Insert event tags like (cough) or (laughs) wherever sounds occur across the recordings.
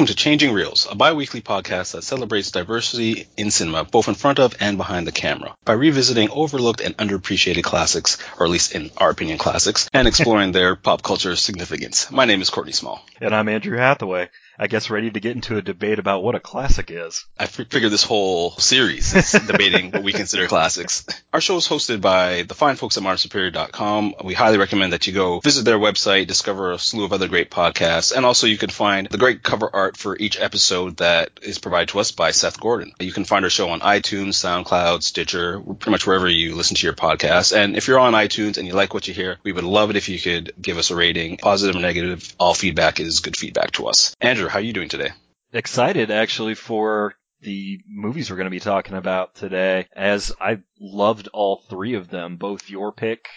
Welcome to Changing Reels, a bi-weekly podcast that celebrates diversity in cinema, both in front of and behind the camera, by revisiting overlooked and underappreciated classics, or at least in our opinion classics, and exploring their (laughs) pop culture significance. My name is Courtney Small. And I'm Andrew Hathaway. I guess ready to get into a debate about what a classic is. I figured this whole series is (laughs) debating what we consider classics. Our show is hosted by the fine folks at ModernSuperior.com. We highly recommend that you go visit their website, discover a slew of other great podcasts, and also you can find the great cover art for each episode that is provided to us by Seth Gordon. You can find our show on iTunes, SoundCloud, Stitcher, pretty much wherever you listen to your podcast. And if you're on iTunes and you like what you hear, we would love it if you could give us a rating, positive or negative. All feedback is good feedback to us. Andrew, how are you doing today? Excited actually for the movies we're going to be talking about today, as I loved all three of them, both your pick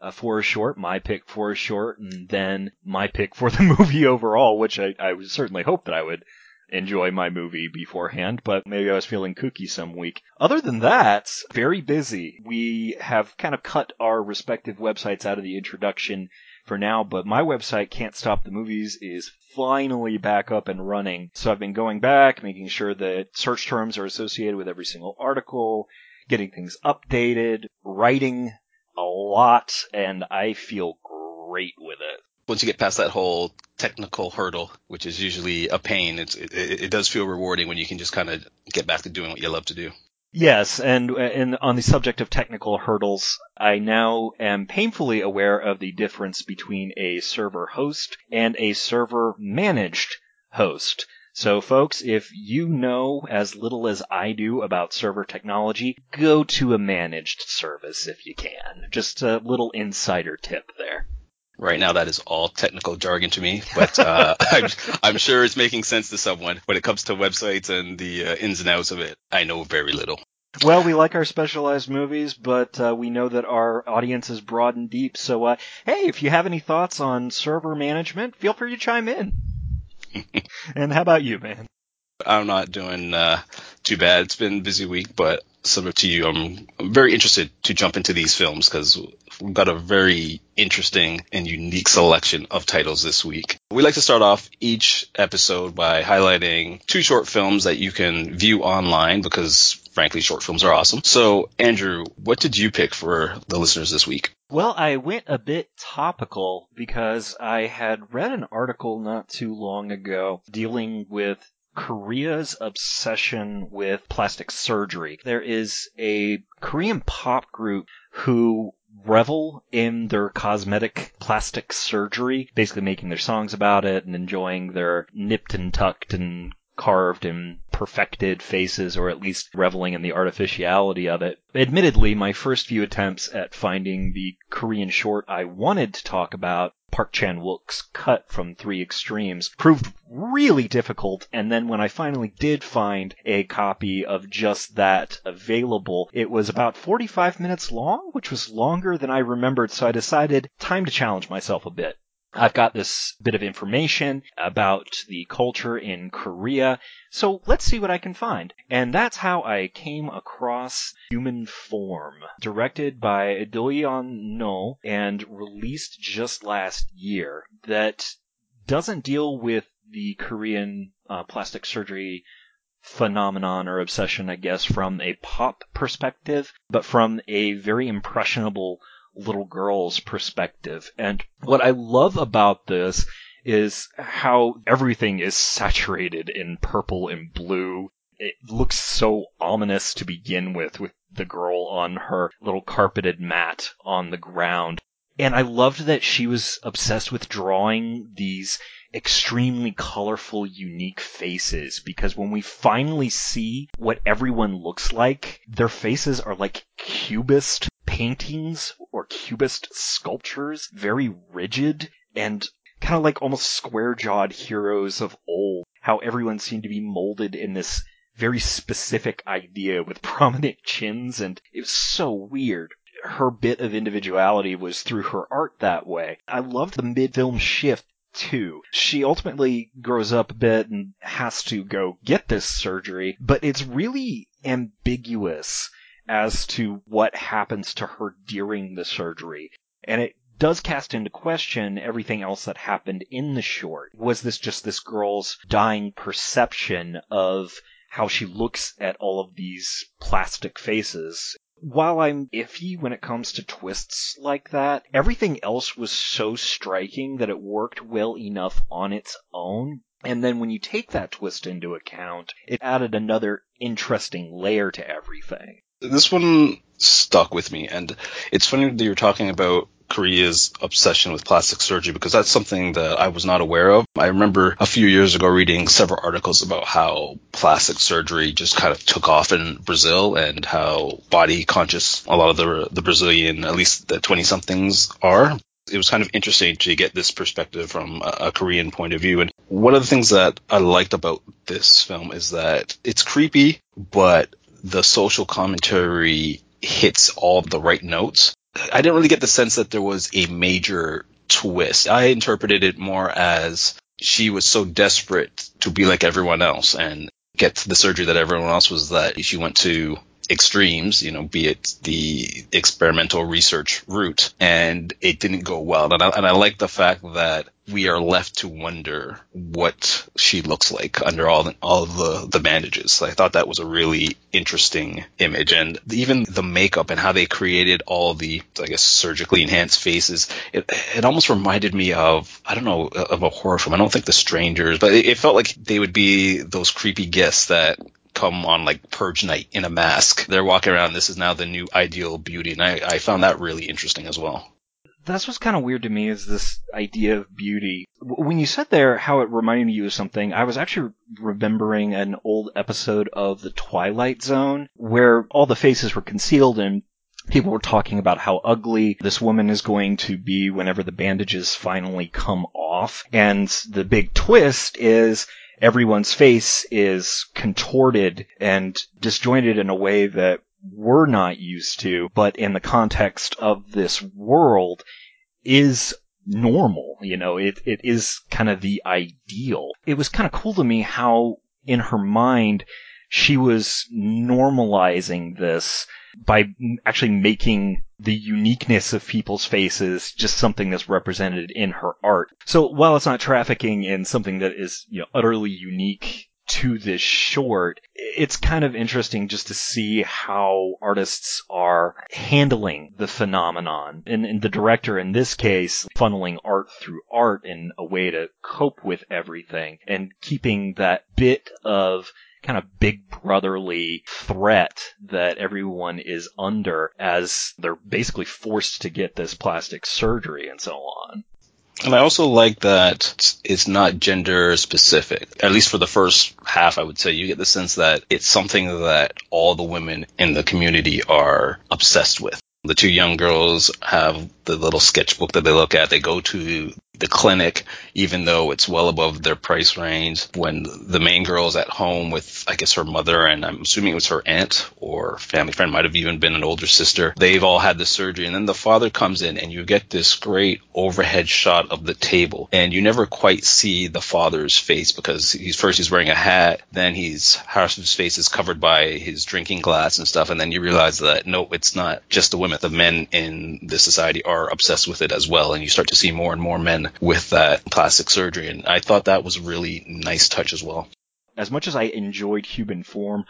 uh, for a short, my pick for a short, and then my pick for the (laughs) movie overall, which I, I would certainly hope that I would enjoy my movie beforehand, but maybe I was feeling kooky some week. Other than that, very busy. We have kind of cut our respective websites out of the introduction for now, but my website, Can't Stop the Movies, is finally back up and running. So I've been going back, making sure that search terms are associated with every single article, getting things updated, writing a lot, and I feel great with it. Once you get past that whole technical hurdle, which is usually a pain, it, it does feel rewarding when you can just kind of get back to doing what you love to do. Yes, and and on the subject of technical hurdles, I now am painfully aware of the difference between a server host and a server managed host. So folks, if you know as little as I do about server technology, go to a managed service if you can. Just a little insider tip there. Right now, that is all technical jargon to me, (laughs) but uh, (laughs) I'm, I'm, sure it's making sense to someone. When it comes to websites and the uh, ins and outs of it, I know very little. Well, we like our specialized movies, but uh, we know that our audience is broad and deep. So, uh, hey, if you have any thoughts on server management, feel free to chime in. (laughs) and how about you, man? I'm not doing uh, too bad. It's been a busy week, but similar to you, I'm, I'm very interested to jump into these films because we've got a very interesting and unique selection of titles this week. We like to start off each episode by highlighting two short films that you can view online because frankly short films are awesome. So, Andrew, what did you pick for the listeners this week? Well, I went a bit topical because I had read an article not too long ago dealing with Korea's obsession with plastic surgery. There is a Korean pop group who revel in their cosmetic plastic surgery, basically making their songs about it and enjoying their nipped and tucked and carved and perfected faces, or at least reveling in the artificiality of it. Admittedly, my first few attempts at finding the Korean short I wanted to talk about Park Chan Wook's cut from Three Extremes proved really difficult. And then when I finally did find a copy of just that available, it was about 45 minutes long, which was longer than I remembered. So I decided time to challenge myself a bit. I've got this bit of information about the culture in Korea, so let's see what I can find. And that's how I came across Human Form, directed by Do Yeon No and released just last year, that doesn't deal with the Korean uh, plastic surgery phenomenon or obsession, I guess, from a pop perspective, but from a very impressionable little girl's perspective. And what I love about this is how everything is saturated in purple and blue. It looks so ominous to begin with, with the girl on her little carpeted mat on the ground. And I loved that she was obsessed with drawing these extremely colorful, unique faces because when we finally see what everyone looks like, their faces are like cubist paintings or cubist sculptures, very rigid and kind of like almost square jawed heroes of old. How everyone seemed to be molded in this very specific idea with (laughs) prominent chins, and it was so weird. Her bit of individuality was through her art that way. I loved the mid film shift too. She ultimately grows up a bit and has to go get this surgery, but it's really ambiguous as to what happens to her during the surgery. And it does cast into question everything else that happened in the short. Was this just this girl's dying perception of how she looks at all of these plastic faces while I'm iffy when it comes to twists like that, everything else was so striking that it worked well enough on its own. And then when you take that twist into account, it added another interesting layer to everything. This one stuck with me, and it's funny that you're talking about Korea's obsession with plastic surgery because that's something that I was not aware of. I remember a few years ago reading several articles about how plastic surgery just kind of took off in Brazil and how body conscious a lot of the the Brazilian, at least the 20 somethings are. It was kind of interesting to get this perspective from a, a Korean point of view. And one of the things that I liked about this film is that it's creepy, but the social commentary hits all the right notes. I didn't really get the sense that there was a major twist. I interpreted it more as she was so desperate to be like everyone else and get the surgery that everyone else was that she went to extremes, you know, be it the experimental research route, and it didn't go well. And I, and I like the fact that we are left to wonder what she looks like under all the, all the, the bandages. I thought that was a really interesting image. And even the makeup and how they created all the, I guess, surgically enhanced faces, it, it almost reminded me of, I don't know, of a horror film. I don't think The Strangers, but it, it felt like they would be those creepy guests that come on like purge night in a mask. They're walking around. This is now the new ideal beauty. And I, I found that really interesting as well. That's what's kind of weird to me is this idea of beauty. When you said there how it reminded you of something, I was actually remembering an old episode of The Twilight Zone where all the faces were concealed and people were talking about how ugly this woman is going to be whenever the bandages finally come off. And the big twist is everyone's face is contorted and disjointed in a way that we're not used to, but in the context of this world is normal. You know, it, it is kind of the ideal. It was kind of cool to me how in her mind she was normalizing this by actually making the uniqueness of people's faces just something that's represented in her art. So while it's not trafficking in something that is, you know, utterly unique to this short, it's kind of interesting just to see how artists are handling the phenomenon. And, and, the director in this case, funneling art through art in a way to cope with everything and keeping that bit of kind of big brotherly threat that everyone is under as they're basically forced to get this plastic surgery and so on. And I also like that it's not gender specific. At least for the first half, I would say you get the sense that it's something that all the women in the community are obsessed with. The two young girls have the little sketchbook that they look at. They go to the clinic, even though it's well above their price range. When the main girl is at home with, I guess, her mother, and I'm assuming it was her aunt or family friend, might have even been an older sister. They've all had the surgery, and then the father comes in, and you get this great overhead shot of the table, and you never quite see the father's face because he's first he's wearing a hat, then he's Harrison's face is covered by his drinking glass and stuff, and then you realize that no, it's not just the women. The men in this society are obsessed with it as well, and you start to see more and more men with that plastic surgery. And I thought that was a really nice touch as well. As much as I enjoyed Human Form,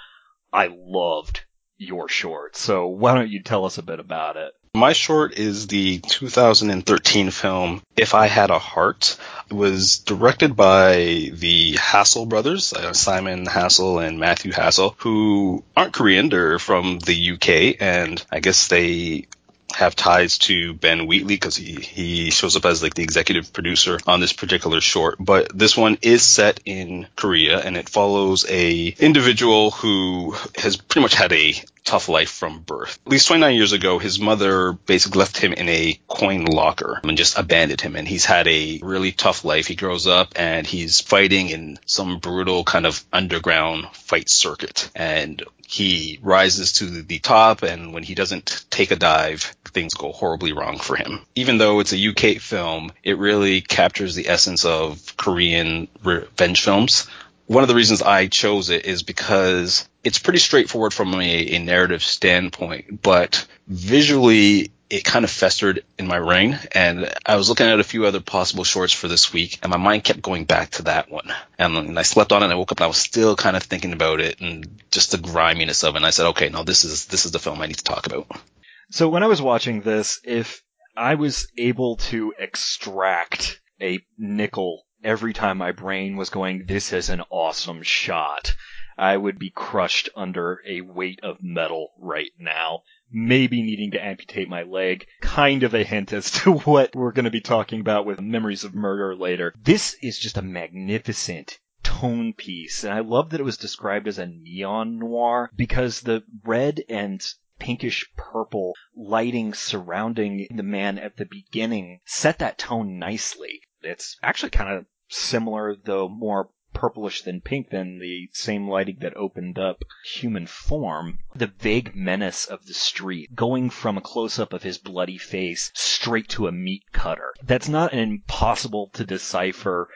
I loved your short. So why don't you tell us a bit about it? My short is the 2013 film If I Had a Heart. It was directed by the Hassel brothers, uh, Simon Hassel and Matthew Hassel, who aren't Korean. They're from the UK, and I guess they have ties to Ben Wheatley because he, he shows up as like the executive producer on this particular short. But this one is set in Korea and it follows a individual who has pretty much had a tough life from birth. At least 29 years ago, his mother basically left him in a coin locker and just abandoned him. And he's had a really tough life. He grows up and he's fighting in some brutal kind of underground fight circuit. And he rises to the top and when he doesn't take a dive, things go horribly wrong for him. Even though it's a UK film, it really captures the essence of Korean revenge films one of the reasons I chose it is because it's pretty straightforward from a, a narrative standpoint, but visually it kind of festered in my brain and I was looking at a few other possible shorts for this week and my mind kept going back to that one. And I slept on it and I woke up and I was still kind of thinking about it and just the griminess of it. And I said, okay, no, this is, this is the film I need to talk about. So when I was watching this, if I was able to extract a nickel every time my brain was going, this is an awesome shot, I would be crushed under a weight of metal right now. Maybe needing to amputate my leg. Kind of a hint as to (laughs) what we're going to be talking about with Memories of Murder later. This is just a magnificent tone piece. And I love that it was described as a neon noir because the red and pinkish purple lighting surrounding the man at the beginning set that tone nicely. It's actually kind of similar, though more purplish than pink than the same lighting that opened up human form. The vague menace of the street, going from a close up of his bloody face straight to a meat cutter. That's not an impossible to decipher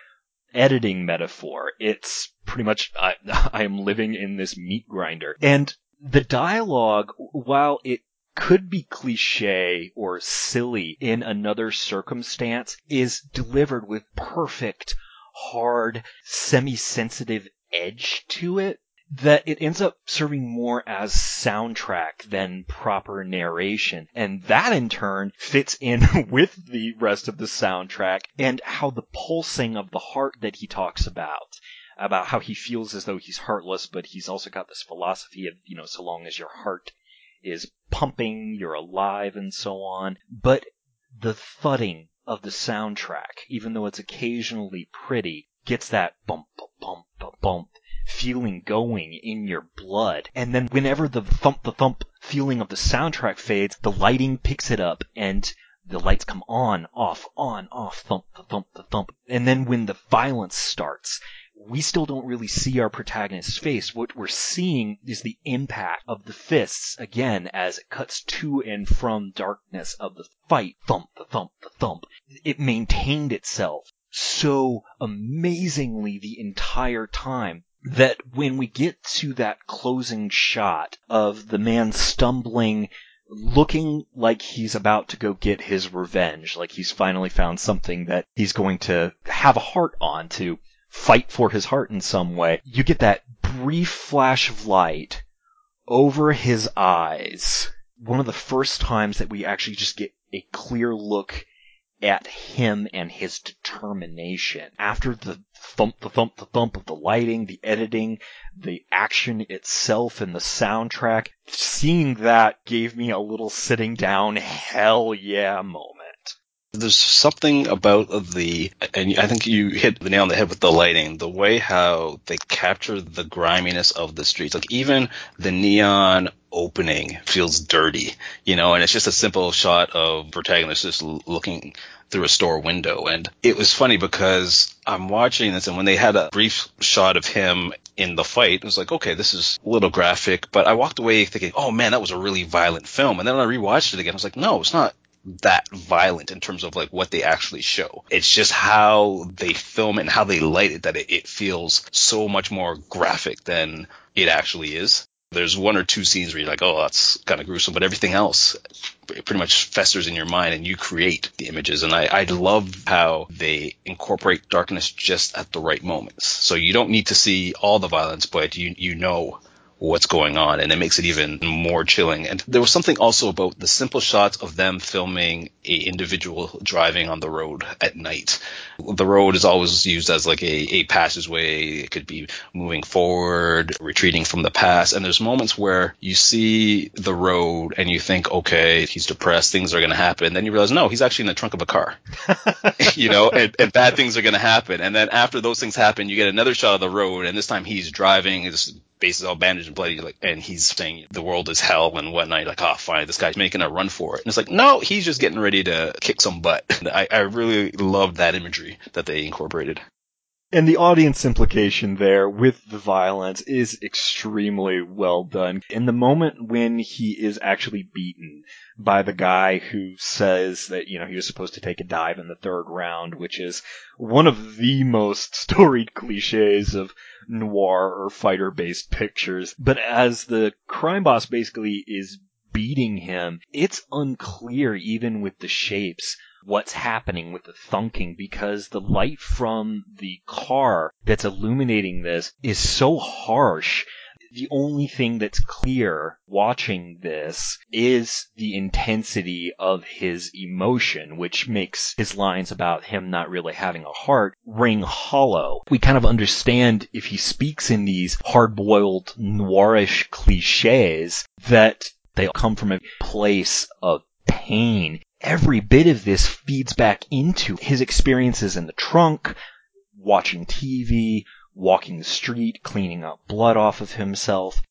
editing metaphor. It's pretty much I, (laughs) I am living in this meat grinder. And the dialogue, while it could be cliche or silly in another circumstance, is delivered with perfect, hard, semi-sensitive edge to it that it ends up serving more as soundtrack than proper narration. And that in turn fits in (laughs) with the rest of the soundtrack and how the pulsing of the heart that he talks about about how he feels as though he's heartless, but he's also got this philosophy of, you know, so long as your heart is pumping, you're alive and so on. But the thudding of the soundtrack, even though it's occasionally pretty, gets that bump, bump, bump, bump feeling going in your blood. And then whenever the thump, the thump feeling of the soundtrack fades, the lighting picks it up and the lights come on, off, on, off, thump, the thump, the thump. And then when the violence starts, we still don't really see our protagonist's face. What we're seeing is the impact of the fists again as it cuts to and from darkness of the fight. Thump, thump, thump. It maintained itself so amazingly the entire time that when we get to that closing shot of the man stumbling looking like he's about to go get his revenge, like he's finally found something that he's going to have a heart on to fight for his heart in some way. You get that brief flash of light over his eyes. One of the first times that we actually just get a clear look at him and his determination. After the thump, the thump, the thump of the lighting, the editing, the action itself, and the soundtrack, seeing that gave me a little sitting down, hell yeah moment. There's something about the, and I think you hit the nail on the head with the lighting, the way how they capture the griminess of the streets. Like even the neon opening feels dirty, you know, and it's just a simple shot of protagonist just looking through a store window. And it was funny because I'm watching this and when they had a brief shot of him in the fight, it was like, okay, this is a little graphic, but I walked away thinking, oh man, that was a really violent film. And then I rewatched it again, I was like, no, it's not that violent in terms of like what they actually show. It's just how they film it and how they light it that it, it feels so much more graphic than it actually is. There's one or two scenes where you're like, oh, that's kind of gruesome, but everything else pretty much festers in your mind and you create the images. And I, I love how they incorporate darkness just at the right moments. So you don't need to see all the violence, but you, you know what's going on and it makes it even more chilling. And there was something also about the simple shots of them filming a individual driving on the road at night. The road is always used as like a, a passageway. It could be moving forward, retreating from the past. And there's moments where you see the road and you think, okay, he's depressed, things are going to happen. Then you realize, no, he's actually in the trunk of a car, (laughs) you know, and, and bad things are going to happen. And then after those things happen, you get another shot of the road and this time he's driving, face is all bandaged and bloody, like, and he's saying the world is hell and whatnot. You're like, oh, fine, this guy's making a run for it. And it's like, no, he's just getting ready to kick some butt. (laughs) I, I really loved that imagery that they incorporated. And the audience implication there with the violence is extremely well done. In the moment when he is actually beaten by the guy who says that, you know, he was supposed to take a dive in the third round, which is one of the most (laughs) storied cliches of noir or fighter based pictures. But as the crime boss basically is beating him, it's unclear even with the shapes what's happening with the thunking because the light from the car that's illuminating this is so harsh. The only thing that's clear watching this is the intensity of his emotion, which makes his lines about him not really having a heart ring hollow. We kind of understand if he speaks in these hard-boiled noirish cliches that they come from a place of pain every bit of this feeds back into his experiences in the trunk, watching TV, walking the street, cleaning up blood off of himself.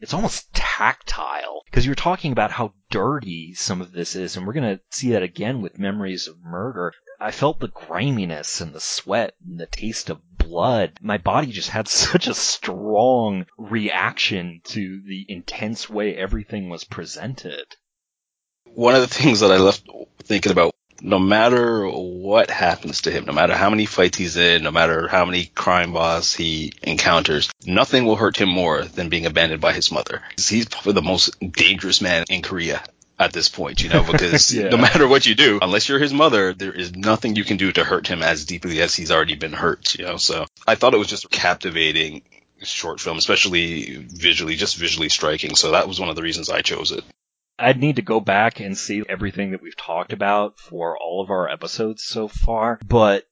It's almost tactile because you're talking about how dirty some of this is, and we're going to see that again with memories of murder. I felt the griminess and the sweat and the taste of blood. My body just had (laughs) such a strong reaction to the intense way everything was presented one of the things that I left thinking about, no matter what happens to him, no matter how many fights he's in, no matter how many crime boss he encounters, nothing will hurt him more than being abandoned by his mother. He's probably the most dangerous man in Korea at this point, you know, (laughs) because yeah. no matter what you do, unless you're his mother, there is nothing you can do to hurt him as deeply as he's already been hurt, you know. So I thought it was just captivating short film, especially visually, just visually striking. So that was one of the reasons I chose it. I'd need to go back and see everything that we've talked about for all of our episodes so far, but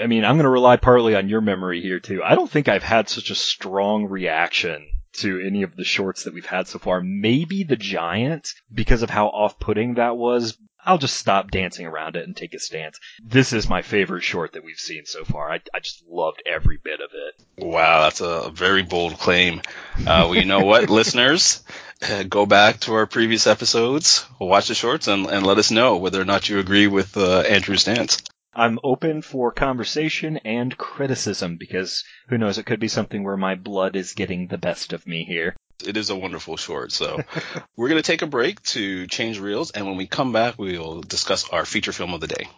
I mean, I'm going to rely partly on your memory here too. I don't think I've had such a strong reaction to any of the shorts that we've had so far. Maybe The Giant, because of how off-putting that was. I'll just stop dancing around it and take a stance. This is my favorite short that we've seen so far. I, I just loved every bit of it. Wow, that's a very bold claim. Uh, well, you know what, (laughs) listeners? Uh, go back to our previous episodes, watch the shorts, and, and let us know whether or not you agree with uh, Andrew's stance. I'm open for conversation and criticism because who knows, it could be something where my blood is getting the best of me here. It is a wonderful short. So (laughs) we're going to take a break to change reels, and when we come back, we will discuss our feature film of the day.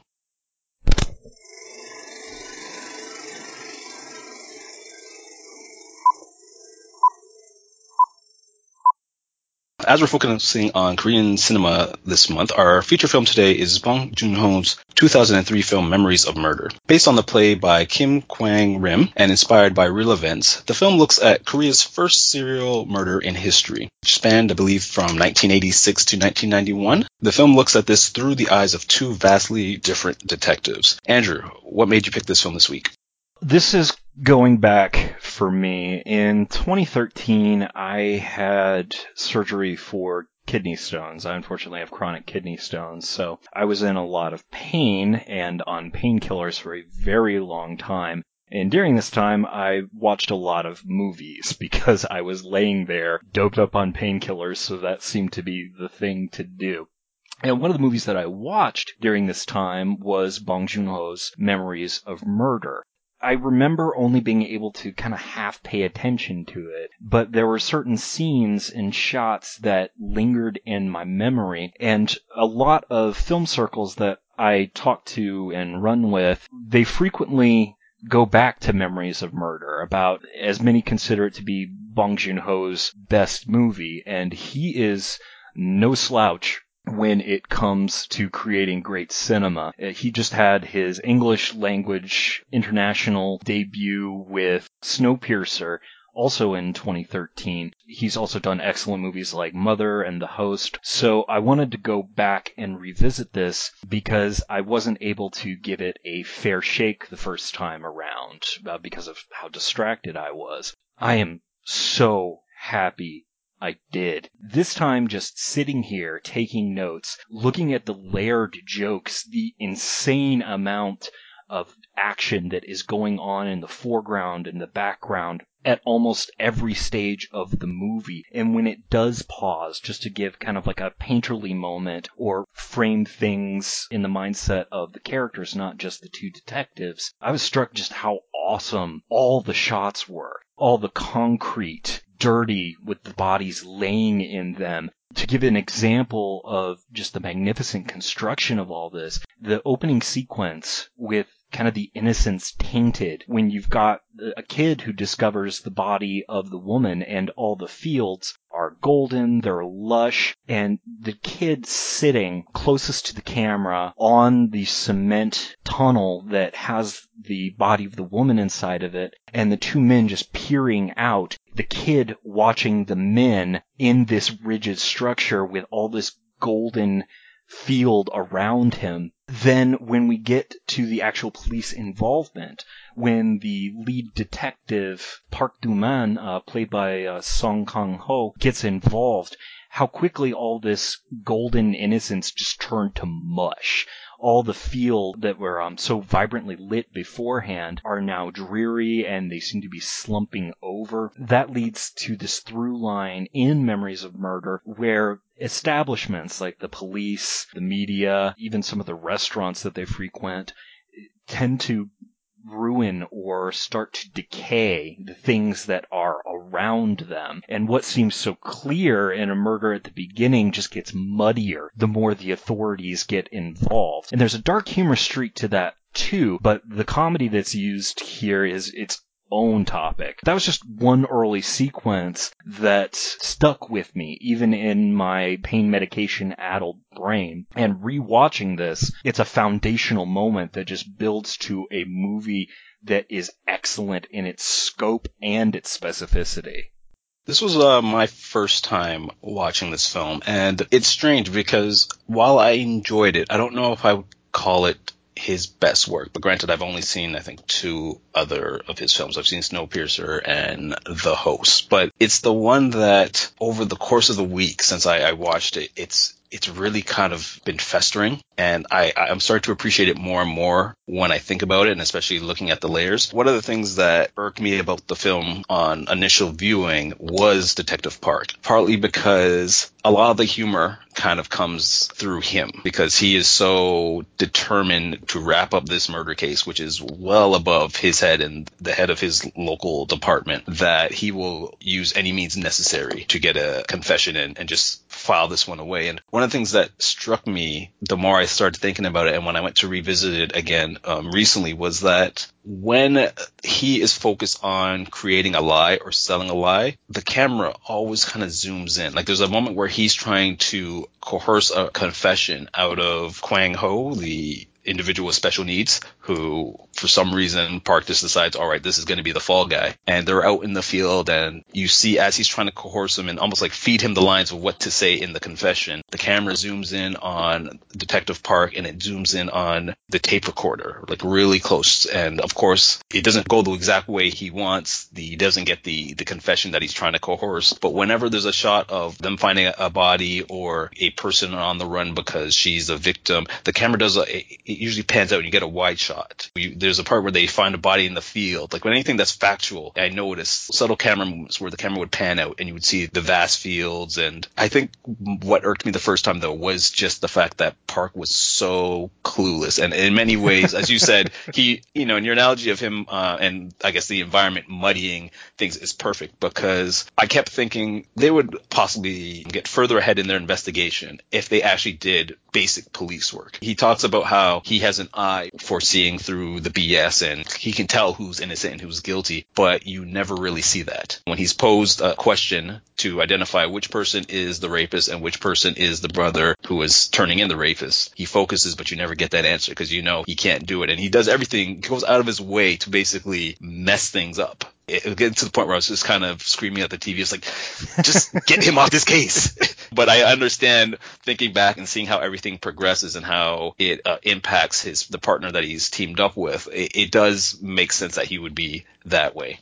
As we're focusing on Korean cinema this month, our feature film today is Bong Joon-ho's 2003 film Memories of Murder. Based on the play by Kim Kwang-rim and inspired by real events, the film looks at Korea's first serial murder in history, which spanned, I believe, from 1986 to 1991. The film looks at this through the eyes of two vastly different detectives. Andrew, what made you pick this film this week? This is going back for me. In 2013, I had surgery for kidney stones. I unfortunately have chronic kidney stones, so I was in a lot of pain and on painkillers for a very long time. And during this time, I watched a lot of movies (laughs) because I was laying there doped up on painkillers, so that seemed to be the thing to do. And one of the movies that I watched during this time was Bong Joon-ho's Memories of Murder. I remember only being able to kind of half pay attention to it, but there were certain scenes and shots that lingered in my memory, and a lot of film circles that I talk to and run with, they frequently go back to Memories of Murder, about as many consider it to be Bong Joon-ho's best movie, and he is no slouch when it comes to creating great cinema. Uh, he just had his English language international debut with Snowpiercer, also in 2013. He's also done excellent movies like Mother and The Host. So I wanted to go back and revisit this because I wasn't able to give it a fair shake the first time around uh, because of how distracted I was. I am so happy I did. This time just sitting here taking notes, looking at the layered jokes, the insane amount of action that is going on in the foreground and the background at almost every stage of the movie. And when it does pause, just to give kind of like a painterly moment or frame things in the mindset of the characters, not just the two detectives, I was struck just how awesome all the shots were. All the concrete, dirty with the bodies laying in them. To give an example of just the magnificent construction of all this, the opening sequence with kind of the innocence tainted when you've got a kid who discovers the body of the woman and all the fields are golden, they're lush, and the kid sitting closest to the camera on the cement tunnel that has the body of the woman inside of it, and the two men just peering out, the kid watching the men in this rigid structure with all this golden field around him. Then when we get to the actual police involvement, when the lead detective Park Do-man, uh, played by uh, Song Kang-ho, gets involved, how quickly all this golden innocence just turned to mush. All the field that were um, so vibrantly lit beforehand are now dreary and they seem to be slumping over. That leads to this through line in Memories of Murder where establishments like the police, the media, even some of the restaurants that they frequent tend to ruin or start to decay the things that are around them. And what seems so clear in a murder at the beginning just gets muddier the more the authorities get involved. And there's a dark humor streak to that too, but the comedy that's used here is it's own topic. That was just one early sequence that stuck with me, even in my pain medication addled brain. And rewatching this, it's a foundational moment that just builds to a movie that is excellent in its scope and its specificity. This was uh, my first time watching this film, and it's strange because while I enjoyed it, I don't know if I would call it his best work. But granted, I've only seen, I think, two other of his films. I've seen Snowpiercer and The Host. But it's the one that over the course of the week since I, I watched it, it's it's really kind of been festering and I, I'm starting to appreciate it more and more when I think about it and especially looking at the layers. One of the things that irked me about the film on initial viewing was Detective Park, partly because a lot of the humor kind of comes through him because he is so determined to wrap up this murder case, which is well above his head and the head of his local department, that he will use any means necessary to get a confession in and just file this one away. And one of the things that struck me the more I started thinking about it and when I went to revisit it again um, recently was that when he is focused on creating a lie or selling a lie, the camera always kind of zooms in. Like there's a moment where he's trying to coerce a confession out of Kwang Ho, the individual with special needs who for some reason Park just decides, all right, this is going to be the fall guy. And they're out in the field and you see as he's trying to coerce him and almost like feed him the lines of what to say in the confession, the camera zooms in on Detective Park and it zooms in on the tape recorder, like really close. And of course, it doesn't go the exact way he wants. He doesn't get the, the confession that he's trying to coerce. But whenever there's a shot of them finding a body or a person on the run because she's a victim, the camera does a, it usually pans out and you get a wide shot. You, there's a part where they find a body in the field. Like when anything that's factual, I noticed subtle camera movements where the camera would pan out and you would see the vast fields. And I think what irked me the first time though was just the fact that Park was so clueless. And in many ways, as you said, (laughs) he, you know, in your analogy of him, uh, and I guess the environment muddying things is perfect because I kept thinking they would possibly get further ahead in their investigation if they actually did basic police work. He talks about how he has an eye for seeing through the BS and he can tell who's innocent and who's guilty, but you never really see that. When he's posed a question to identify which person is the rapist and which person is the brother who is turning in the rapist, he focuses, but you never get that answer because you know he can't do it. And he does everything, goes out of his way to basically mess things up it get to the point where I was just kind of screaming at the TV. It's like, just get him off this case. (laughs) but I understand thinking back and seeing how everything progresses and how it uh, impacts his the partner that he's teamed up with. It, it does make sense that he would be that way.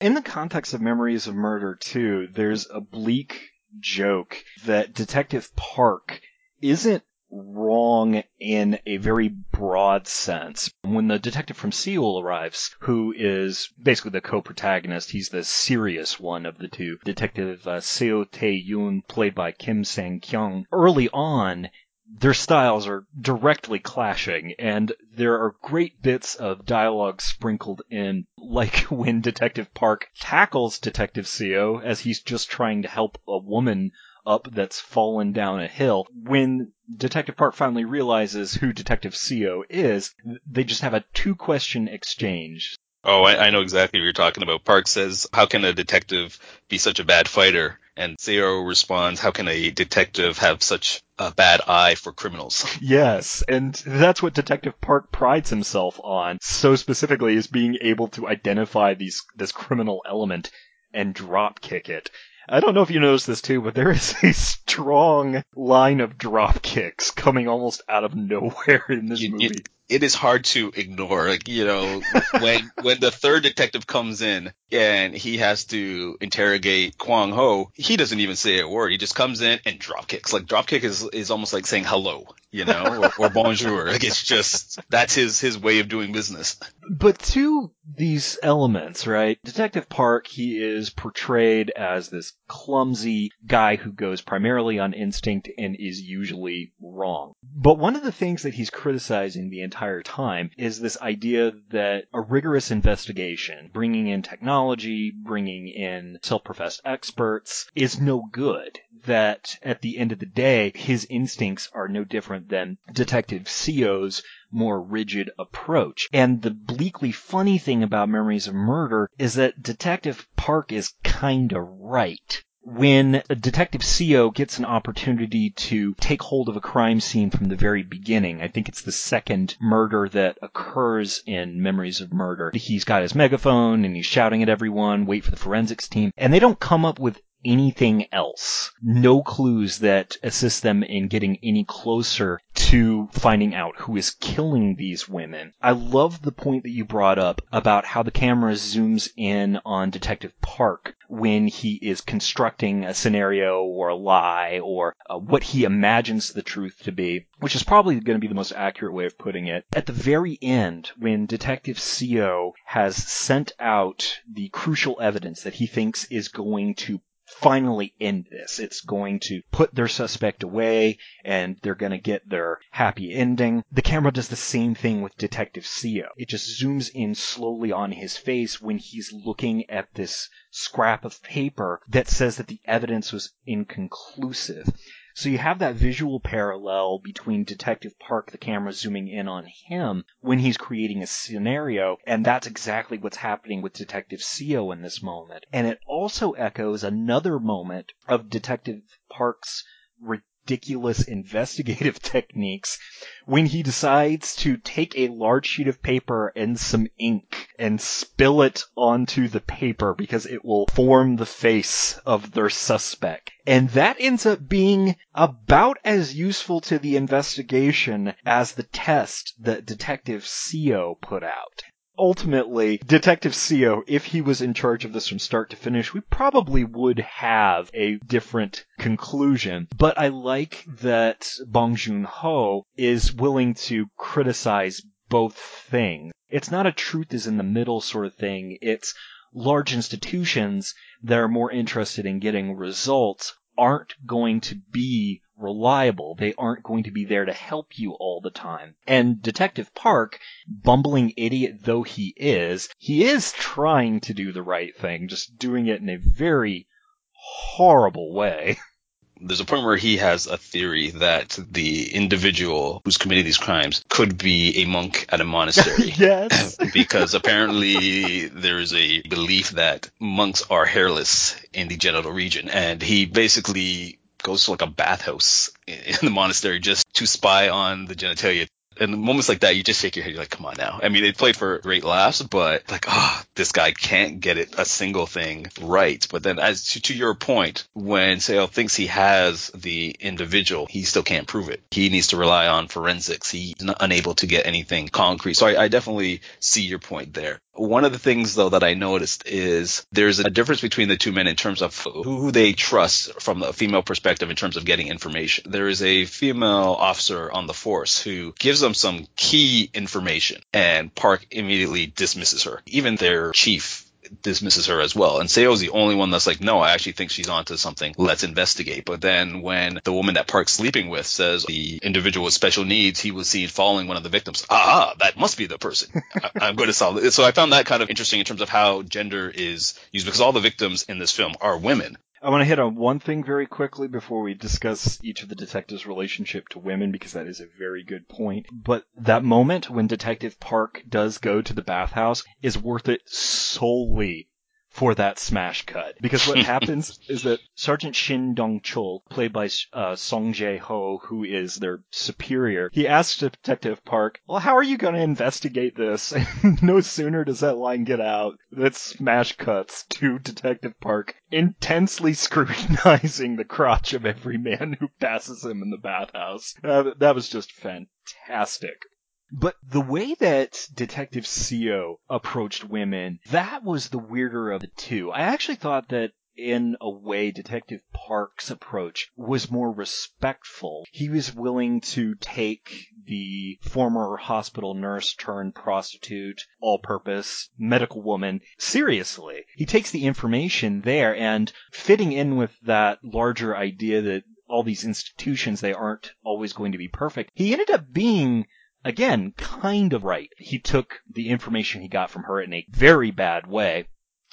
In the context of Memories of Murder, too, there's a bleak joke that Detective Park isn't wrong in a very broad sense. When the detective from Seoul arrives, who is basically the co-protagonist, he's the serious one of the two, Detective uh, Seo Tae-yoon, played by Kim Sang-kyung, early on, their styles are directly clashing, and there are great bits of dialogue sprinkled in, (laughs) like when Detective Park tackles Detective Seo as he's just trying to help a woman up that's fallen down a hill. When Detective Park finally realizes who Detective Seo is, they just have a two question exchange. Oh, I, I know exactly what you're talking about. Park says, How can a detective be such a bad fighter? And Seo responds, How can a detective have such a bad eye for criminals? (laughs) Yes, and that's what Detective Park prides himself on, so specifically is being able to identify these this criminal element and drop kick it. I don't know if you noticed this too, but there is a strong line of drop kicks coming almost out of nowhere in this You- movie. you- it is hard to ignore. Like, you know, when (laughs) when the third detective comes in and he has to interrogate Kwang Ho, he doesn't even say a word. He just comes in and drop kicks. Like drop kick is is almost like saying hello, you know, or, or bonjour. (laughs) Like it's just that's his his way of doing business. But to these elements, right? Detective Park, he is portrayed as this clumsy guy who goes primarily on instinct and is usually wrong. But one of the things that he's criticizing the entire time is this idea that a rigorous investigation, bringing in technology, bringing in self-professed experts, is no good. That at the end of the day, his instincts are no different than Detective Seo's more rigid approach. And the bleakly funny thing about Memories of Murder is that Detective Park is kinda right. When Detective Seo gets an opportunity to take hold of a crime scene from the very beginning, I think it's the second murder that occurs in Memories of Murder. He's got his megaphone and he's shouting at everyone, wait for the forensics team, and they don't come up with anything else. No clues that assist them in getting any closer to finding out who is killing these women. I love the point that you brought up about how the camera zooms in on Detective Park when he is constructing a scenario or a lie or uh, what he imagines the truth to be, which is probably going to be the most accurate way of putting it. At the very end, when Detective Seo has sent out the crucial evidence that he thinks is going to finally end this. It's going to put their suspect away and they're going to get their happy ending. The camera does the same thing with Detective Seo. It just zooms in slowly on his face when he's looking at this scrap of paper that says that the evidence was inconclusive. So you have that visual parallel between Detective Park, the camera zooming in on him when he's creating a scenario, and that's exactly what's happening with Detective Seo in this moment. And it also echoes another moment of Detective Park's ridiculous investigative (laughs) techniques when he decides to take a large sheet of paper and some ink and spill it onto the paper because it will form the face of their suspect. And that ends up being about as useful to the investigation as the test that Detective Seo put out. Ultimately, Detective Seo, if he was in charge of this from start to finish, we probably would have a different conclusion. But I like that Bong Joon-ho is willing to criticize both things. It's not a truth is in the middle sort of thing. It's large institutions that are more interested in getting results aren't going to be reliable. They aren't going to be there to help you all the time. And Detective Park, bumbling idiot though he is, he is trying to do the right thing, just doing it in a very horrible way. (laughs) There's a point where he has a theory that the individual who's committing these crimes could be a monk at a monastery. (laughs) yes. (laughs) because apparently there is a belief that monks are hairless in the genital region, and he basically goes to like a bathhouse in the monastery just to spy on the genitalia. And moments like that, you just shake your head. You're like, "Come on now." I mean, they played for great laughs, but like, ah, oh, this guy can't get it a single thing right. But then, as to, to your point, when Seo thinks he has the individual, he still can't prove it. He needs to rely on forensics. He's not unable to get anything concrete. So I, I definitely see your point there. One of the things though that I noticed is there's a difference between the two men in terms of who they trust from a female perspective in terms of getting information. There is a female officer on the force who gives them some key information and Park immediately dismisses her. Even their chief dismisses her as well. And Seo's the only one that's like, no, I actually think she's onto something. Let's investigate. But then when the woman that Park's sleeping with says the individual with special needs, he was seen following one of the victims. Ah, that must be the person. I, am going to solve it. So I found that kind of interesting in terms of how gender is used because all the victims in this film are women. I want to hit on one thing very quickly before we discuss each of the detectives' relationship to women because that is a very good point. But that moment when Detective Park does go to the bathhouse is worth it solely for that smash cut. Because what (laughs) happens is that Sergeant Shin Dong Chul, played by uh, Song Jae Ho, who is their superior, he asks Detective Park, "Well, how are you going to investigate this?" And (laughs) no sooner does that line get out, that smash cuts to Detective Park intensely (laughs) scrutinizing the crotch of every man who passes him in the bathhouse. Uh, that was just fantastic. But the way that Detective Seo approached women, that was the weirder of the two. I actually thought that in a way, Detective Park's approach was more respectful. He was willing to take the former hospital nurse turned prostitute, all purpose medical woman seriously. He takes the information there and fitting in with that larger idea that all these institutions, they aren't always going to be perfect. He ended up being again, kind of right. He took the information he got from her in a very bad way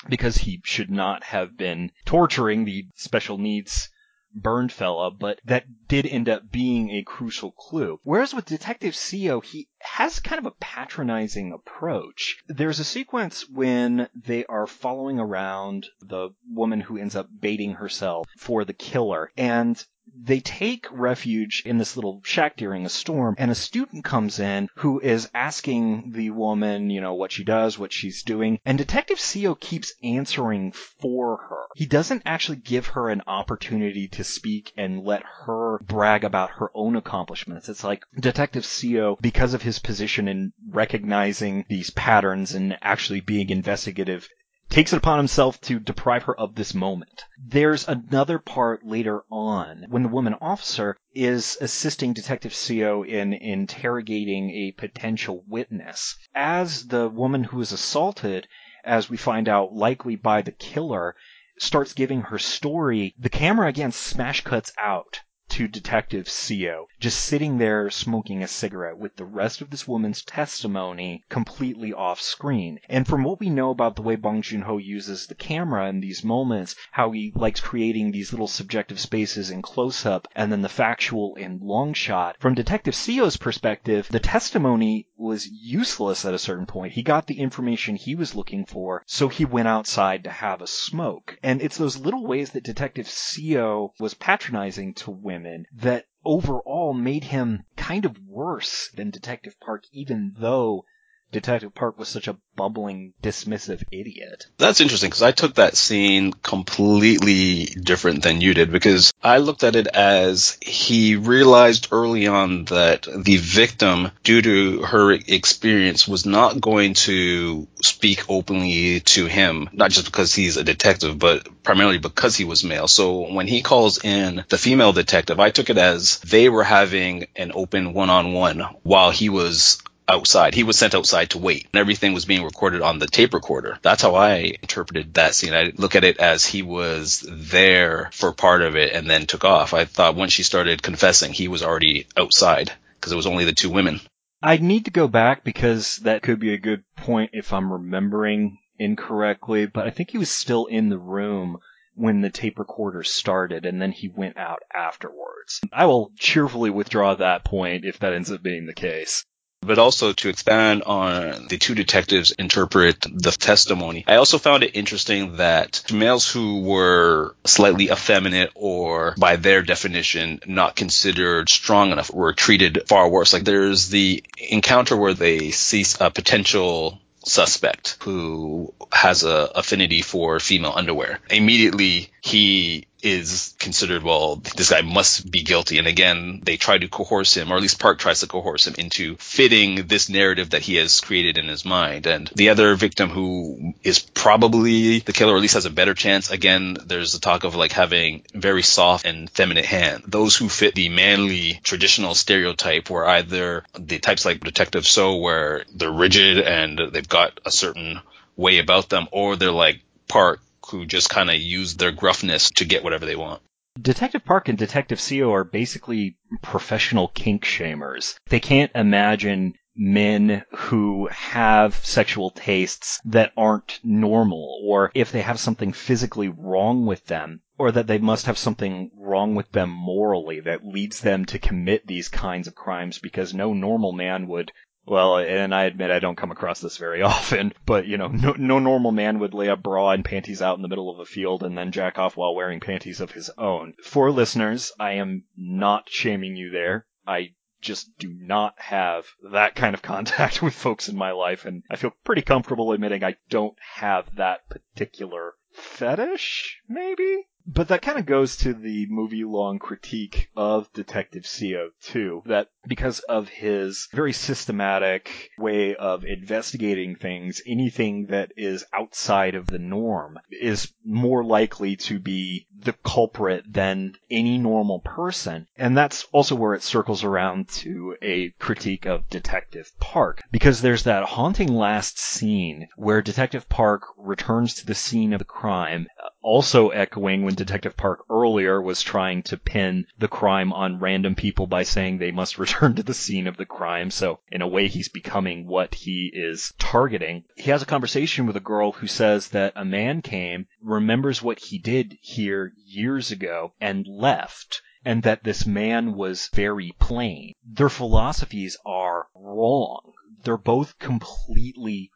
because he should not have been torturing the special needs burned fella, but that did end up being a crucial clue. Whereas with Detective Seo, he has kind of a patronizing approach. There's a sequence when they are following around the woman who ends up baiting herself for the killer, and they take refuge in this little shack during a storm, and a student comes in who is asking the woman, you know, what she does, what she's doing, and Detective Seo keeps answering for her. He doesn't actually give her an opportunity to speak and let her brag about her own accomplishments. It's like Detective Seo, because of his position in recognizing these patterns and actually being investigative, takes it upon himself to deprive her of this moment. There's another part later on when the woman officer is assisting Detective Seo in interrogating a potential witness. As the woman who is assaulted, as we find out likely by the killer, starts giving her story, the camera again smash cuts out to Detective Seo, just sitting there smoking a cigarette with the rest of this woman's testimony completely off screen. And from what we know about the way Bong Joon-ho uses the camera in these moments, how he likes creating these little subjective spaces in close up and then the factual in long shot, from Detective Seo's perspective, the testimony was useless at a certain point. He got the information he was looking for, so he went outside to have a smoke. And it's those little ways that Detective Seo was patronizing to women that overall made him kind of worse than Detective Park, even though Detective Park was such a bubbling, dismissive idiot. That's interesting because I took that scene completely different than you did because I looked at it as he realized early on that the victim, due to her experience, was not going to speak openly to him, not just because he's a detective, but primarily because he was male. So when he calls in the female detective, I took it as they were having an open one on one while he was outside. He was sent outside to wait. And everything was being recorded on the tape recorder. That's how I interpreted that scene. I look at it as he was there for part of it and then took off. I thought once she started confessing, he was already outside because it was only the two women. I need to go back because that could be a good point if I'm remembering incorrectly, but I think he was still in the room when the tape recorder started and then he went out afterwards. I will cheerfully withdraw that point if that ends up being the case but also to expand on the two detectives interpret the testimony. I also found it interesting that males who were slightly effeminate or by their definition not considered strong enough were treated far worse. Like there's the encounter where they see a potential suspect who has a affinity for female underwear. Immediately he is considered, well, this guy must be guilty. And again, they try to coerce him, or at least Park tries to coerce him into fitting this narrative that he has created in his mind. And the other victim who is probably the killer, or at least has a better chance, again, there's the talk of like having very soft and feminine hand. Those who fit the manly traditional stereotype were either the types like Detective Seo, where they're rigid and they've got a certain way about them, or they're like Park, who just kind of use their gruffness to get whatever they want. Detective Park and Detective Seo are basically professional kink shamers. They can't imagine men who have sexual tastes that aren't normal, or if they have something physically wrong with them, or that they must have something wrong with them morally that leads them to commit these kinds of crimes because no normal man would well, and I admit I don't come across this very (laughs) often, but you know, no, no normal man would lay a bra and panties out in the middle of a field and then jack off while wearing panties of his own. For listeners, I am not shaming you there. I just do not have that kind of (laughs) contact with folks in my life, and I feel pretty comfortable admitting I don't have that particular fetish, maybe? But that kind of goes to the movie long critique of Detective CO2 that because of his very systematic way of investigating things, anything that is outside of the norm is more likely to be the culprit than any normal person. And that's also where it circles around to a critique of Detective Park because there's that haunting last scene where Detective Park returns to the scene of the crime, also echoing when Detective Park earlier was trying to pin the crime on random people by saying they must (laughs) return to the scene of the crime. So in a way, he's becoming what he is targeting. He has a conversation with a girl who says that a man came, remembers what he did here years ago, and left and that this man was very plain. Their philosophies are wrong. They're both completely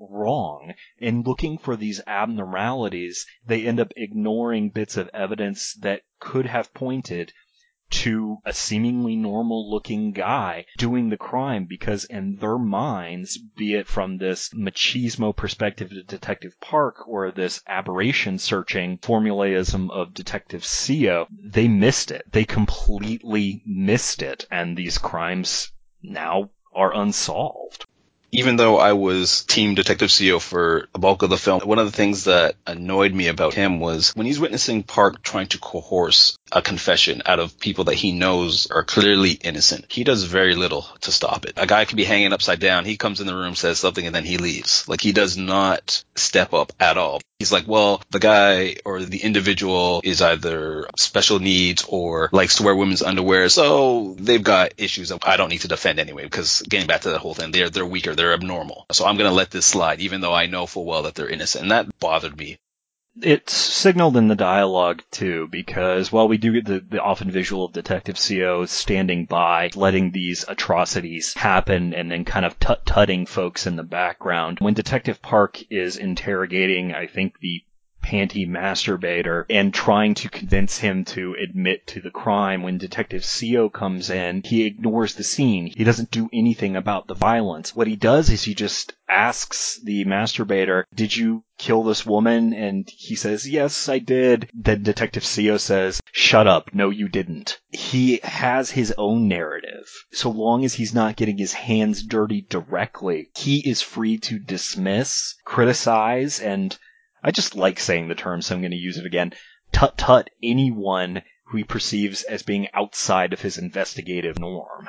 wrong. In looking for these abnormalities, they end up ignoring bits of evidence that could have pointed to a seemingly normal looking guy doing the crime because in their minds, be it from this machismo perspective of Detective Park or this aberration searching formulaism of Detective Seo, they missed it. They completely missed it and these crimes now are unsolved even though I was Team Detective Seo for a bulk of the film, one of the things that annoyed me about him was when he's witnessing Park trying to coerce a confession out of people that he knows are clearly innocent. He does very little to stop it. A guy could be hanging upside down. He comes in the room, says something, and then he leaves. Like he does not step up at all. He's like, well, the guy or the individual is either special needs or likes to wear women's underwear. So they've got issues that I don't need to defend anyway, because getting back to that whole thing, they're, they're weaker. They're abnormal. So I'm going to let this slide, even though I know full well that they're innocent. And that bothered me it's signaled in the dialogue too, because while we do get the, the often visual of Detective Seo standing by, letting these atrocities happen and then kind of tut-tutting folks in the background, when Detective Park is interrogating, I think the panty masturbator and trying to convince him to admit to the crime. When Detective Seo comes in, he ignores the scene. He doesn't do anything about the violence. What he does is he just asks the masturbator, did you kill this woman? And he says, yes, I did. Then Detective Seo says, shut up. No, you didn't. He has his own narrative. So long as he's not getting his hands dirty directly, he is free to dismiss, criticize, and I just like saying the term, so I'm going to use it again. Tut tut anyone who he perceives as being outside of his investigative norm.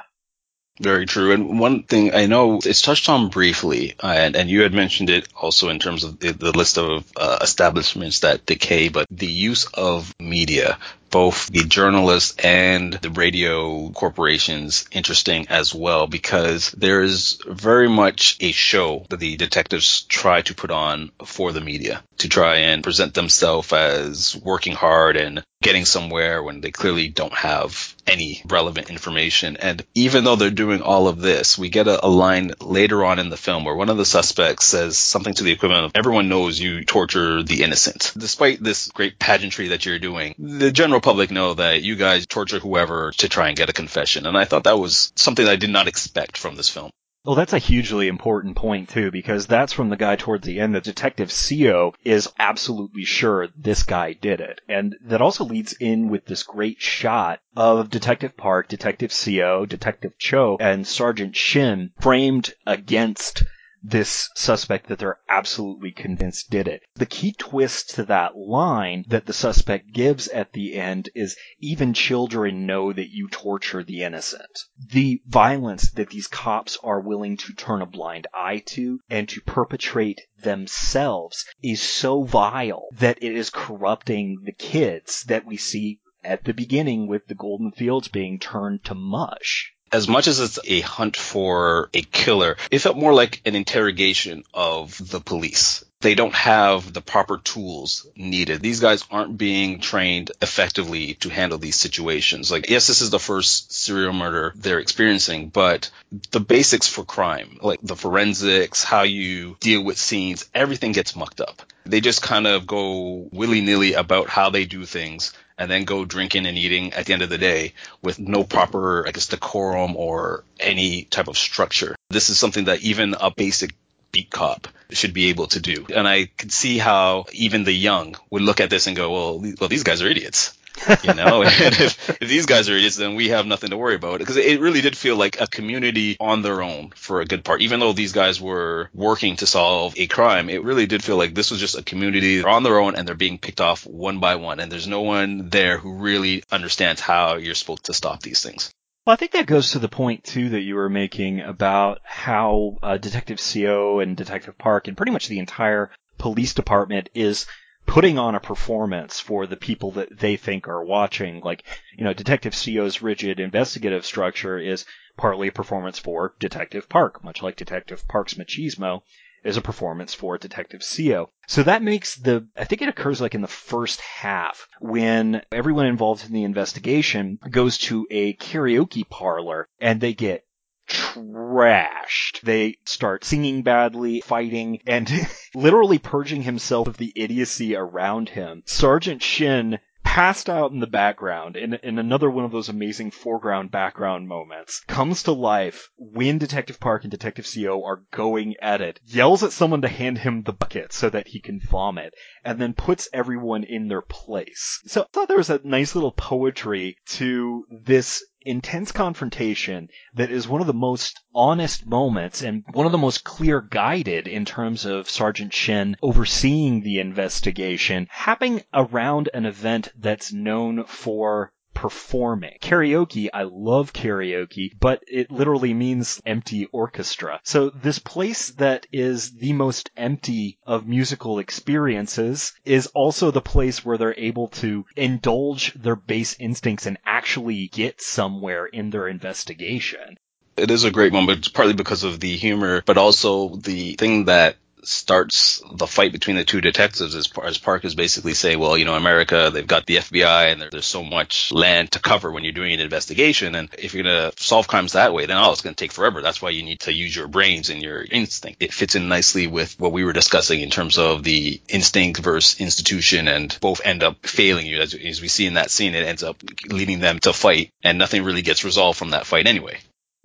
Very true. And one thing I know it's touched on briefly, and, and you had mentioned it also in terms of the, the list of uh, establishments that decay, but the use of media both the journalists and the radio corporations interesting as well because there is very much a show that the detectives try to put on for the media to try and present themselves as working hard and getting somewhere when they clearly don't have any relevant information. And even though they're doing all of this, we get a, a, line later on in the film where one of the suspects says something to the equivalent of, everyone knows you torture the innocent. Despite this great pageantry that you're doing, the general public know that you guys torture whoever to try and get a confession. And I thought that was something I did not expect from this film. Well, that's a hugely important point too, because that's from the guy towards the end The Detective Seo is absolutely sure this guy did it. And that also leads in with this great shot of Detective Park, Detective Seo, Detective Cho, and Sergeant Shin framed against this suspect that they're absolutely convinced did it. The key twist to that line that the suspect gives at the end is even children know that you torture the innocent. The violence that these cops are willing to turn a blind eye to and to perpetrate themselves is so vile that it is corrupting the kids that we see at the beginning with the golden fields being turned to mush as much as it's a hunt for a killer, it felt more like an interrogation of the police. They don't have the proper tools needed. These guys aren't being trained effectively to handle these situations. Like, yes, this is the first serial murder they're experiencing, but the basics for crime, like the forensics, how you deal with scenes, everything gets mucked up. They just kind of go willy nilly about how they do things and then go drinking and eating at the end of the day with no proper, I guess, decorum or any type of structure. This is something that even a basic beat cop should be able to do. And I could see how even the young would look at this and go, well, well, these guys are idiots. (laughs) you know, (laughs) and if, if, these guys are idiots, then we have nothing to worry about. Because it really did feel like a community on their own for a good part. Even though these guys were working to solve a crime, it really did feel like this was just a community on their own and they're being picked off one by one. And there's no one there who really understands how you're supposed to stop these things. Well, I think that goes to the point too that you were making about how uh, Detective Seo and Detective Park and pretty much the entire police department is putting on a performance for the people that they think are watching. Like, you know, Detective Seo's rigid investigative structure is partly a performance for Detective Park, much like Detective Park's machismo is a performance for Detective Seo. So that makes the, I think it occurs like in the first half when everyone involved in the investigation goes to a karaoke parlor and they get trashed. They start singing badly, fighting, and (laughs) literally purging himself of the idiocy around him. Sergeant Shin passed out in the background in, in another one of those amazing foreground background moments comes to life when Detective Park and Detective Seo are going at it, yells at someone to hand him the bucket so that he can vomit, and then puts everyone in their place. So I thought there was a nice little poetry to this intense confrontation that is one of the most honest moments and one of the most clear guided in terms of Sergeant Shin overseeing the investigation. Happening around an event that's known for performing. Karaoke, I love karaoke, but it literally means empty orchestra. So this place that is the most empty of musical experiences is also the place where they're able to indulge their base instincts and actually get somewhere in their investigation. It is a great moment, partly because of the humor, but also the thing that starts the fight between the two detectives as, as Park is basically saying, well, you know, America, they've got the FBI and there, there's so much land to cover when you're doing an investigation. And if you're going to solve crimes that way, then oh, it's going to take forever. That's why you need to use your brains and your instinct. It fits in nicely with what we were discussing in terms of the instinct versus institution and both end up failing you. As, as we see in that scene, it ends up leading them to fight and nothing really gets resolved from that fight anyway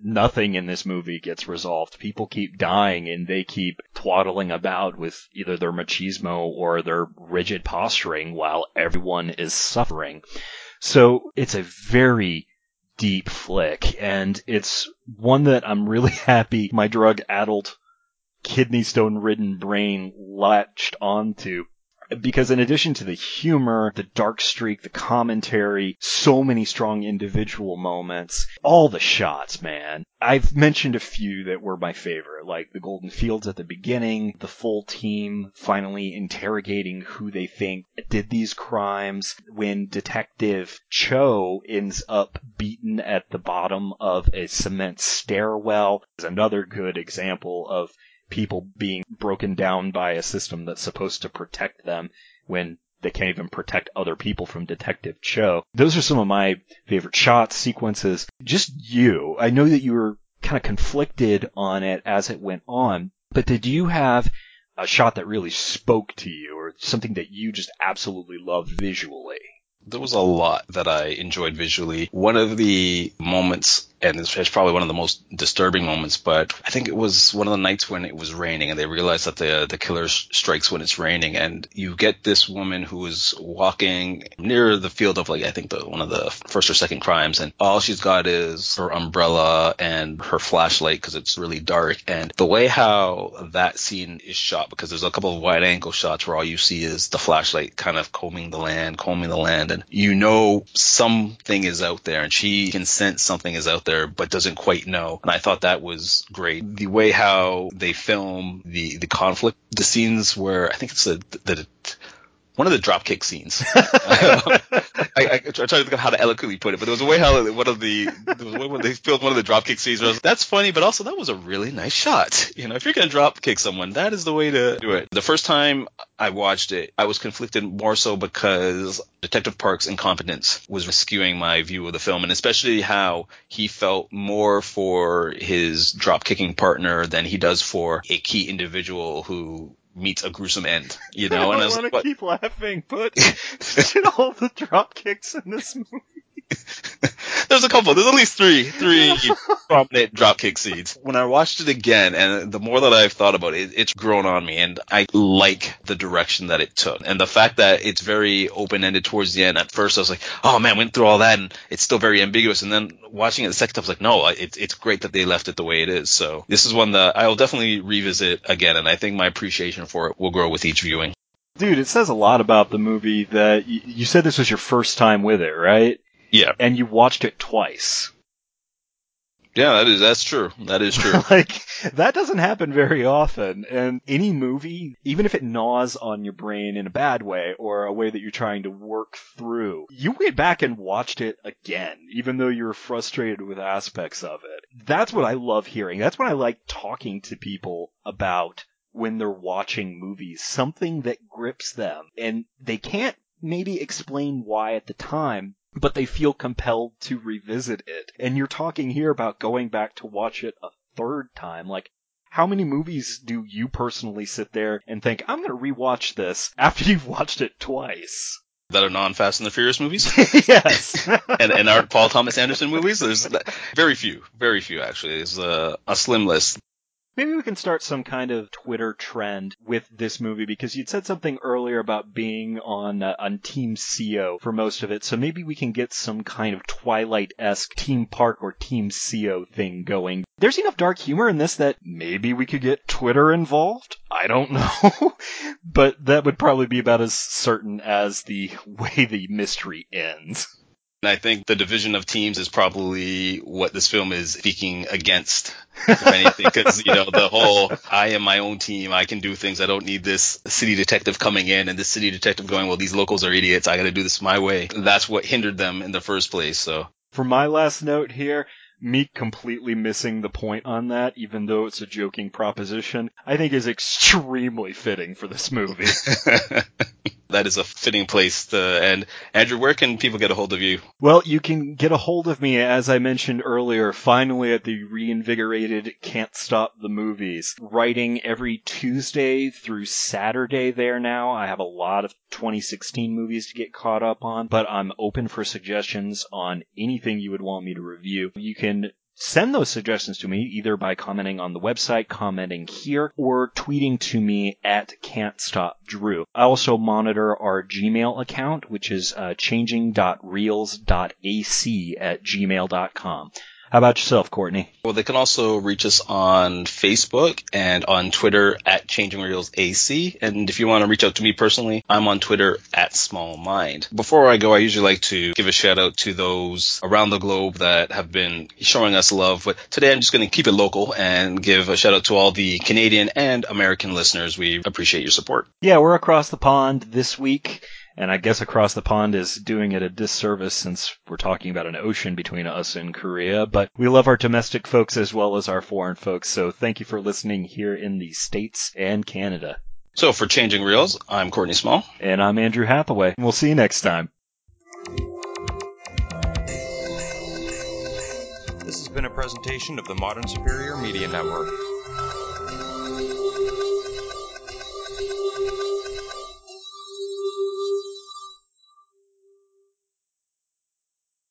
nothing in this movie gets resolved. People keep dying and they keep twaddling about with either their machismo or their rigid posturing while everyone is suffering. So it's a very deep flick and it's one that I'm really (laughs) happy my drug addled kidney stone ridden brain latched onto because in addition to the humor, the dark streak, the commentary, so many strong individual moments, all the shots, man. I've mentioned a few that were my favorite, like the Golden Fields at the beginning, the full team finally interrogating who they think did these crimes, when Detective Cho ends up beaten at the bottom of a cement stairwell is another good example of people being broken down by a system that's supposed to protect them when they can't even protect other people from Detective Cho. Those are some of my favorite shots, sequences. Just you. I know that you were kind of conflicted on it as it went on, but did you have a shot that really spoke to you or something that you just absolutely loved visually? There was a lot that I enjoyed visually. One of the moments and it's, it's probably one of the most disturbing moments. But I think it was one of the nights when it was raining, and they realized that the the killer strikes when it's raining, and you get this woman who is walking near the field of like I think the one of the first or second crimes, and all she's got is her umbrella and her flashlight because it's really dark, and the way how that scene is shot because there's a couple of wide angle shots where all you see is the flashlight kind of combing the land, combing the land, and you know something is out there, and she can sense something is out there, but doesn't quite know. And I thought that was great. The way how they film the the conflict, the scenes where I think it's the the one of the dropkick scenes. (laughs) I, I, I, tried to think of how to eloquently put it, but there was a way how one of the there was when they filmed one of the dropkick scenes. Where was, That's funny, but also that was a really nice shot. You know, if you're gonna drop kick someone, that is the way to do it. The first time I watched it, I was conflicted more so because Detective Park's incompetence was skewing my view of the film, and especially how he felt more for his drop kicking partner than he does for a key individual who meets a gruesome end, you (laughs) know. I and I want to keep laughing, but (laughs) (laughs) at all the drop kicks in this movie. (laughs) There's a couple. There's at least three, three (laughs) prominent dropkick scenes. When I watched it again, and the more that I've thought about it, it's grown on me, and I like the direction that it took, and the fact that it's very open ended towards the end. At first, I was like, "Oh man, went through all that, and it's still very ambiguous." And then watching it the second time, I was like, "No, it's it's great that they left it the way it is." So this is one that I will definitely revisit again, and I think my appreciation for it will grow with each viewing. Dude, it says a lot about the movie that y- you said this was your first time with it, right? Yeah, And you watched it twice. yeah, that is that's true. That is true. (laughs) like that doesn't happen very often and any movie even if it gnaws on your brain in a bad way or a way that you're trying to work through you went back and watched it again even though you were frustrated with aspects of it that's what i love hearing that's what i like talking to people about when they're watching movies something that grips them and they can't maybe explain why at the time but they feel compelled to revisit it. And you're talking here about going back to watch it a third time. Like, how many movies do you personally sit there and think, I'm going to rewatch this after (laughs) you've watched it twice? that are non-Fast and the Furious movies. (laughs) yes. (laughs) and, and aren't Paul Thomas Anderson movies. There's very few, very few actually. It's a, a slim list. Maybe we can start some kind of Twitter trend with this movie because you'd said something earlier about being on uh, on Team Seo for most of it. So maybe we can get some kind of Twilight-esque Team Park or Team Seo thing going. There's enough dark humor in this that maybe we could get Twitter involved. I don't (laughs) know, but that would probably be about as certain as the (laughs) way the mystery ends. And I think the division of teams is probably what this film is speaking against, if (laughs) anything, because you know the whole "I am my own team, I can do things, I don't need this city detective coming in and this city detective going, well, these locals are idiots, I got to do this my way." That's what hindered them in the first place. So For my last note here, me completely missing the point on that, even though it's a joking proposition, I think is extremely fitting for this movie. (laughs) that is a fitting place to end. Andrew, where can people get a hold of you? well, you can get a hold of me, as I mentioned earlier, finally at the reinvigorated Can't Stop the Movies. Writing every Tuesday through Saturday there now. I have a lot of 2016 movies to get caught up on, but I'm open for suggestions on anything you would want me to review. You can send those suggestions to me either by commenting on the website, commenting here, or tweeting to me at can't stop drew. I also monitor our Gmail account, which is uh, changing.reels.ac at gmail.com. How about yourself, Courtney? Well, they can also reach us on Facebook and on Twitter at Changing Reels AC. And if you want to reach out to me personally, I'm on Twitter at Small Mind. Before I go, I usually like to give a shout out to those around the globe that have been showing us love. But today I'm just going to keep it local and give a shout out to all the Canadian and American listeners. We appreciate your support. Yeah, we're across the pond this week. And I guess across the pond is doing it a disservice since we're talking about an ocean between us and Korea. But we love our domestic folks as well as our foreign folks. So thank you for listening here in the States and Canada. So for Changing Reels, I'm Courtney Small. And I'm Andrew Hathaway. We'll see you next time. This has been a presentation of the Modern Superior Media Network.